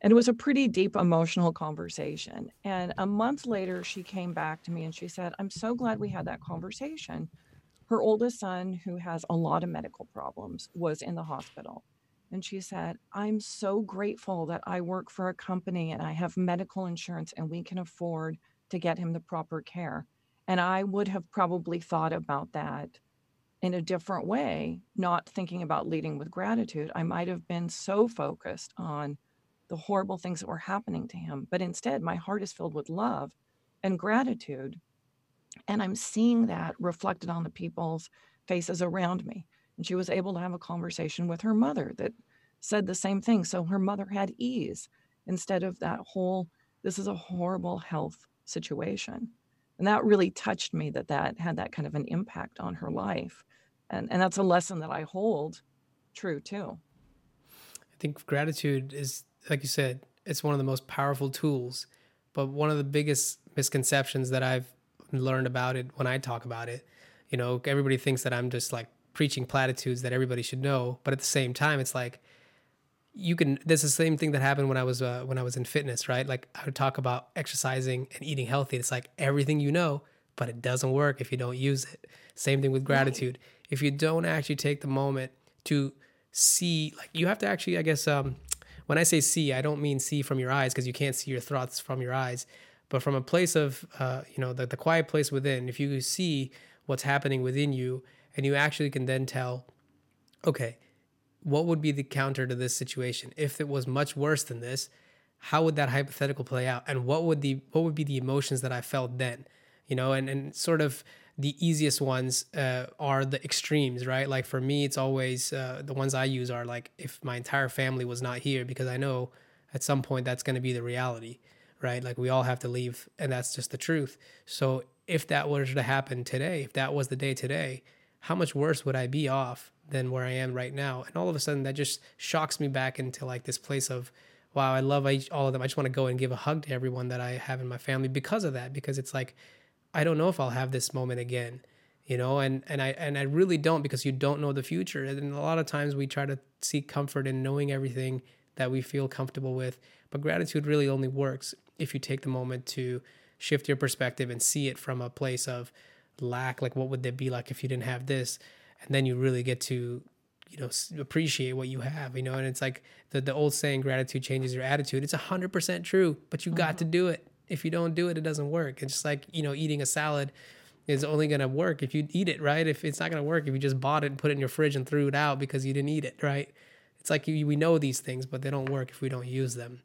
And it was a pretty deep emotional conversation. And a month later, she came back to me and she said, I'm so glad we had that conversation. Her oldest son, who has a lot of medical problems, was in the hospital. And she said, I'm so grateful that I work for a company and I have medical insurance and we can afford to get him the proper care. And I would have probably thought about that in a different way, not thinking about leading with gratitude. I might have been so focused on the horrible things that were happening to him. But instead, my heart is filled with love and gratitude. And I'm seeing that reflected on the people's faces around me. And she was able to have a conversation with her mother that said the same thing. So her mother had ease instead of that whole, this is a horrible health situation. and that really touched me that that had that kind of an impact on her life and and that's a lesson that i hold true too i think gratitude is like you said it's one of the most powerful tools but one of the biggest misconceptions that i've learned about it when i talk about it you know everybody thinks that i'm just like preaching platitudes that everybody should know but at the same time it's like you can there's the same thing that happened when i was uh, when i was in fitness right? Like i would talk about exercising and eating healthy it's like everything you know but it doesn't work if you don't use it. Same thing with gratitude. Right. if you don't actually take the moment to see like you have to actually i guess um, when i say see i don't mean see from your eyes because you can't see your thoughts from your eyes but from a place of uh, you know the, the quiet place within if you see what's happening within you and you actually can then tell okay what would be the counter to this situation? If it was much worse than this how would that hypothetical play out? And what would the what would be the emotions that i felt then? You know and and sort of the easiest ones uh, are the extremes right? Like for me it's always uh, the ones i use are like if my entire family was not here because i know at some point that's going to be the reality right? Like we all have to leave and that's just the truth. So if that were to happen today if that was the day today how much worse would i be off than where I am right now. And all of a sudden, that just shocks me back into like this place of, wow, I love all of them. I just want to go and give a hug to everyone that I have in my family because of that. Because it's like, I don't know if I'll have this moment again, you know. And and I and I really don't because you don't know the future. And a lot of times we try to seek comfort in knowing everything that we feel comfortable with. But gratitude really only works if you take the moment to shift your perspective and see it from a place of lack. Like, what would it be like if you didn't have this? and then you really get to you know appreciate what you have you know and it's like the, the old saying gratitude changes your attitude it's 100% true but you got mm-hmm. to do it if you don't do it it doesn't work it's just like you know eating a salad is only going to work if you eat it right if it's not going to work if you just bought it and put it in your fridge and threw it out because you didn't eat it right it's like you, we know these things but they don't work if we don't use them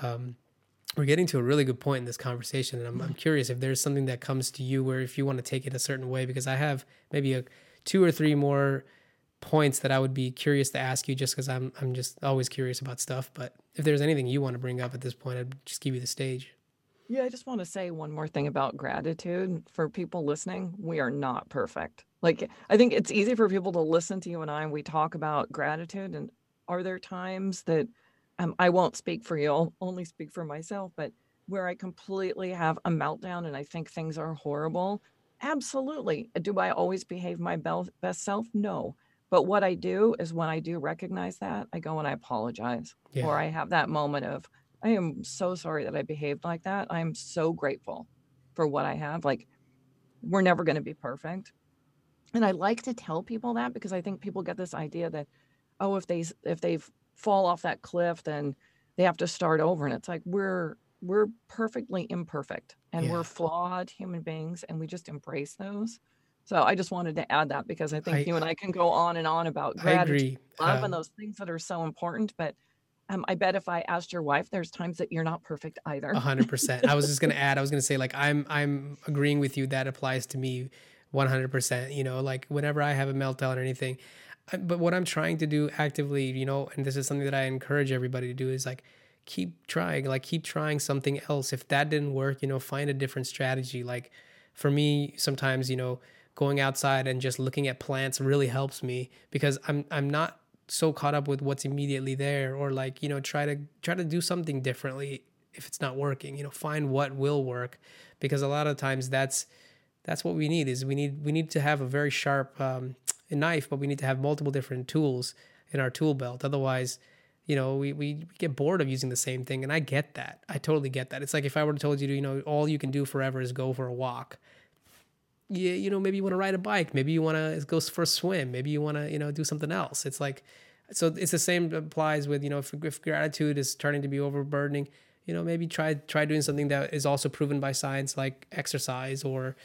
um, we're getting to a really good point in this conversation and I'm, I'm curious if there's something that comes to you where if you want to take it a certain way because i have maybe a two or three more points that I would be curious to ask you just because I'm I'm just always curious about stuff. But if there's anything you want to bring up at this point, I'd just give you the stage. Yeah, I just want to say one more thing about gratitude for people listening. We are not perfect. Like I think it's easy for people to listen to you and I and we talk about gratitude and are there times that um, I won't speak for you, I'll only speak for myself, but where I completely have a meltdown and I think things are horrible Absolutely. Do I always behave my best self? No. But what I do is when I do recognize that, I go and I apologize. Yeah. Or I have that moment of, I am so sorry that I behaved like that. I'm so grateful for what I have. Like, we're never going to be perfect. And I like to tell people that because I think people get this idea that, oh, if they if they fall off that cliff, then they have to start over. And it's like we're we're perfectly imperfect and yeah. we're flawed human beings and we just embrace those. So I just wanted to add that because I think I, you and I can go on and on about gratitude, love, um, and those things that are so important. But um, I bet if I asked your wife, there's times that you're not perfect either. Hundred percent. I was just gonna add. I was gonna say like I'm I'm agreeing with you. That applies to me, one hundred percent. You know, like whenever I have a meltdown or anything. But what I'm trying to do actively, you know, and this is something that I encourage everybody to do is like keep trying like keep trying something else. If that didn't work you know find a different strategy. Like for me sometimes you know going outside and just looking at plants really helps me because i'm i'm not so caught up with what's immediately there or like you know try to try to do something differently if it's not working you know find what will work because a lot of times that's that's what we need is we need we need to have a very sharp um, knife but we need to have multiple different tools in our tool belt otherwise you know, we, we get bored of using the same thing. And I get that. I totally get that. It's like if I were to told you, to, you know, all you can do forever is go for a walk. Yeah, you know, maybe you want to ride a bike. Maybe you want to go for a swim. Maybe you want to, you know, do something else. It's like, so it's the same applies with, you know, if, if gratitude is turning to be overburdening, you know, maybe try try doing something that is also proven by science, like exercise or,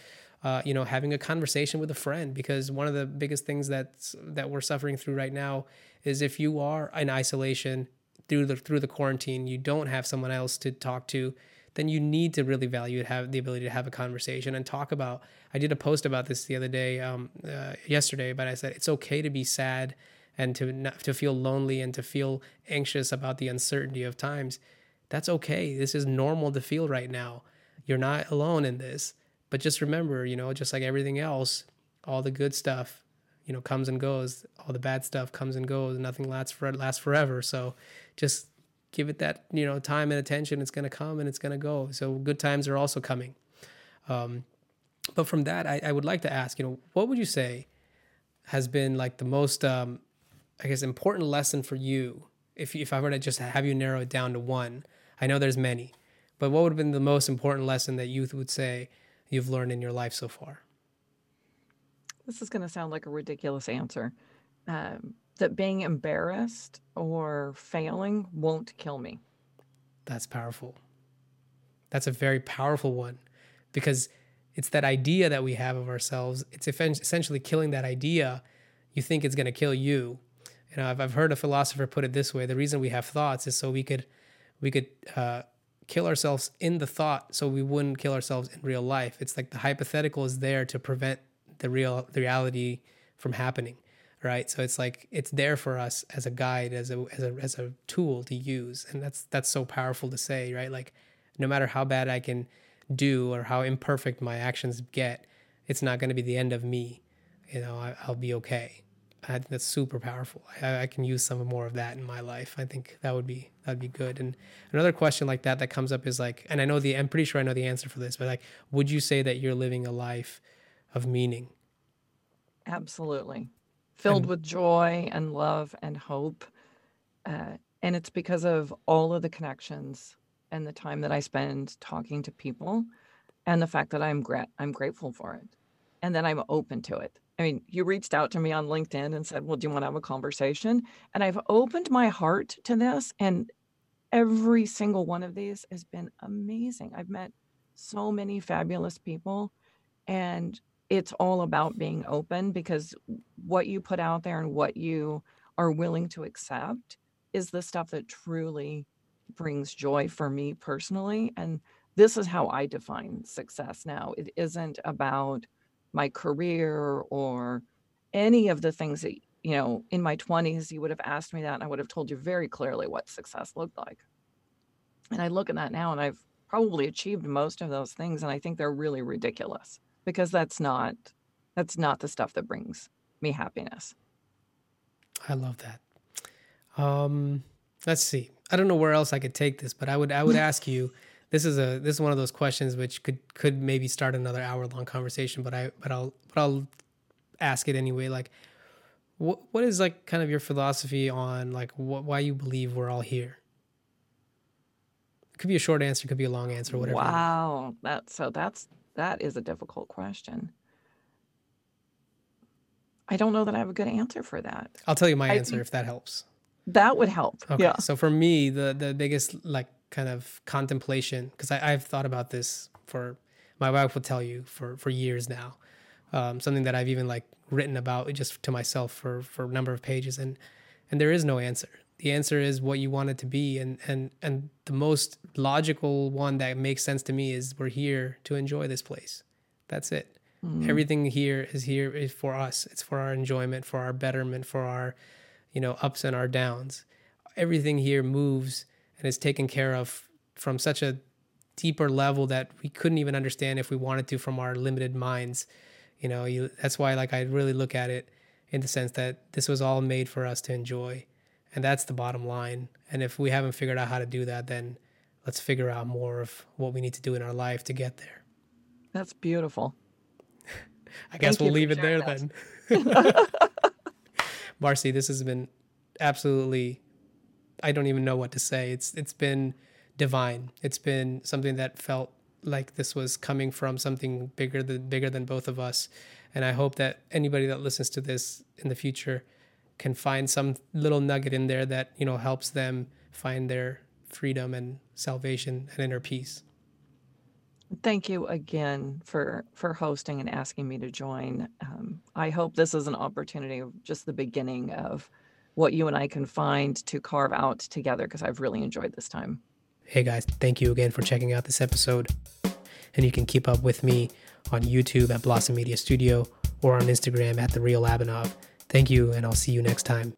uh, you know, having a conversation with a friend. Because one of the biggest things that's that we're suffering through right now is if you are in isolation through the through the quarantine, you don't have someone else to talk to, then you need to really value it, have the ability to have a conversation and talk about. I did a post about this the other day, um, uh, yesterday, but I said it's okay to be sad and to not, to feel lonely and to feel anxious about the uncertainty of times. That's okay. This is normal to feel right now. You're not alone in this. But just remember, you know, just like everything else, all the good stuff, you know, comes and goes. All the bad stuff comes and goes. Nothing lasts for lasts forever. So just give it that you know time and attention. It's gonna come and it's gonna go. So good times are also coming. Um, but from that, I, I would like to ask, you know, what would you say has been like the most, um, I guess, important lesson for you? If if I were to just have you narrow it down to one, I know there's many, but what would have been the most important lesson that youth would say you've learned in your life so far? This is going to sound like a ridiculous answer. Um, that being embarrassed or failing won't kill me. That's powerful. That's a very powerful one because it's that idea that we have of ourselves. It's essentially killing that idea. You think it's going to kill you. You know, I've, I've heard a philosopher put it this way: the reason we have thoughts is so we could we could uh, kill ourselves in the thought, so we wouldn't kill ourselves in real life. It's like the hypothetical is there to prevent the real the reality from happening right? So it's like it's there for us as a guide as a as a as a tool to use. And that's that's so powerful to say right? Like no matter how bad i can do or how imperfect my actions get it's not going to be the end of me. You know I, will be okay I think that's super powerful. I, I, can use some more of that in my life. I think that would be that'd be good. And another question like that that comes up is like, and I know the I'm pretty sure I know the answer for this, but like, would you say that you're living a life of meaning? Absolutely filled and, with joy and love and hope. Uh, and it's because of all of the connections and the time that I spend talking to people and the fact that I'm gra- I'm grateful for it and that I'm open to it. I mean, you reached out to me on LinkedIn and said, "Well, do you want to have a conversation?" And I've opened my heart to this and every single one of these has been amazing. I've met so many fabulous people and it's all about being open because what you put out there and what you are willing to accept is the stuff that truly brings joy for me personally and this is how I define success now. It isn't about my career or any of the things that, you know, in my 20s, you would have asked me that and I would have told you very clearly what success looked like. And I look at that now and I've probably achieved most of those things and I think they're really ridiculous because that's not that's not the stuff that brings me happiness. I love that. Um, let's see. I don't know where else I could take this, but I would I would ask you. This is a this is one of those questions which could could maybe start another hour long conversation, but I but I'll but I'll ask it anyway. Like, what what is like kind of your philosophy on like what, why you believe we're all here? It could be a short answer, could be a long answer, whatever. Wow, that so that's that is a difficult question. I don't know that I have a good answer for that. I'll tell you my I answer if that helps. That would help. Okay. Yeah. So for me, the the biggest like kind of contemplation, because I've thought about this for my wife will tell you for for years now. Um, something that I've even like written about just to myself for for a number of pages, and and there is no answer. The answer is what you want it to be and and and the most logical one that makes sense to me is we're here to enjoy this place. That's it. Mm. everything here is here is for us. It's for our enjoyment for our betterment for our you know ups and our downs. Everything here moves and is taken care of from such a deeper level that we couldn't even understand if we wanted to from our limited minds you know you, that's why like i really look at it in the sense that this was all made for us to enjoy and that's the bottom line. And if we haven't figured out how to do that, then let's figure out more of what we need to do in our life to get there. That's beautiful. I guess Thank we'll leave it there that. then. Marci, this has been absolutely I don't even know what to say. It's it's been divine. It's been something that felt like this was coming from something bigger than bigger than both of us. And I hope that anybody that listens to this in the future can find some little nugget in there that you know helps them find their freedom and salvation and inner peace thank you again for for hosting and asking me to join um, i hope this is an opportunity just the beginning of what you and i can find to carve out together because i've really enjoyed this time hey guys thank you again for checking out this episode and you can keep up with me on youtube at blossom media studio or on instagram at the real Abanov. Thank you, and I'll see you next time.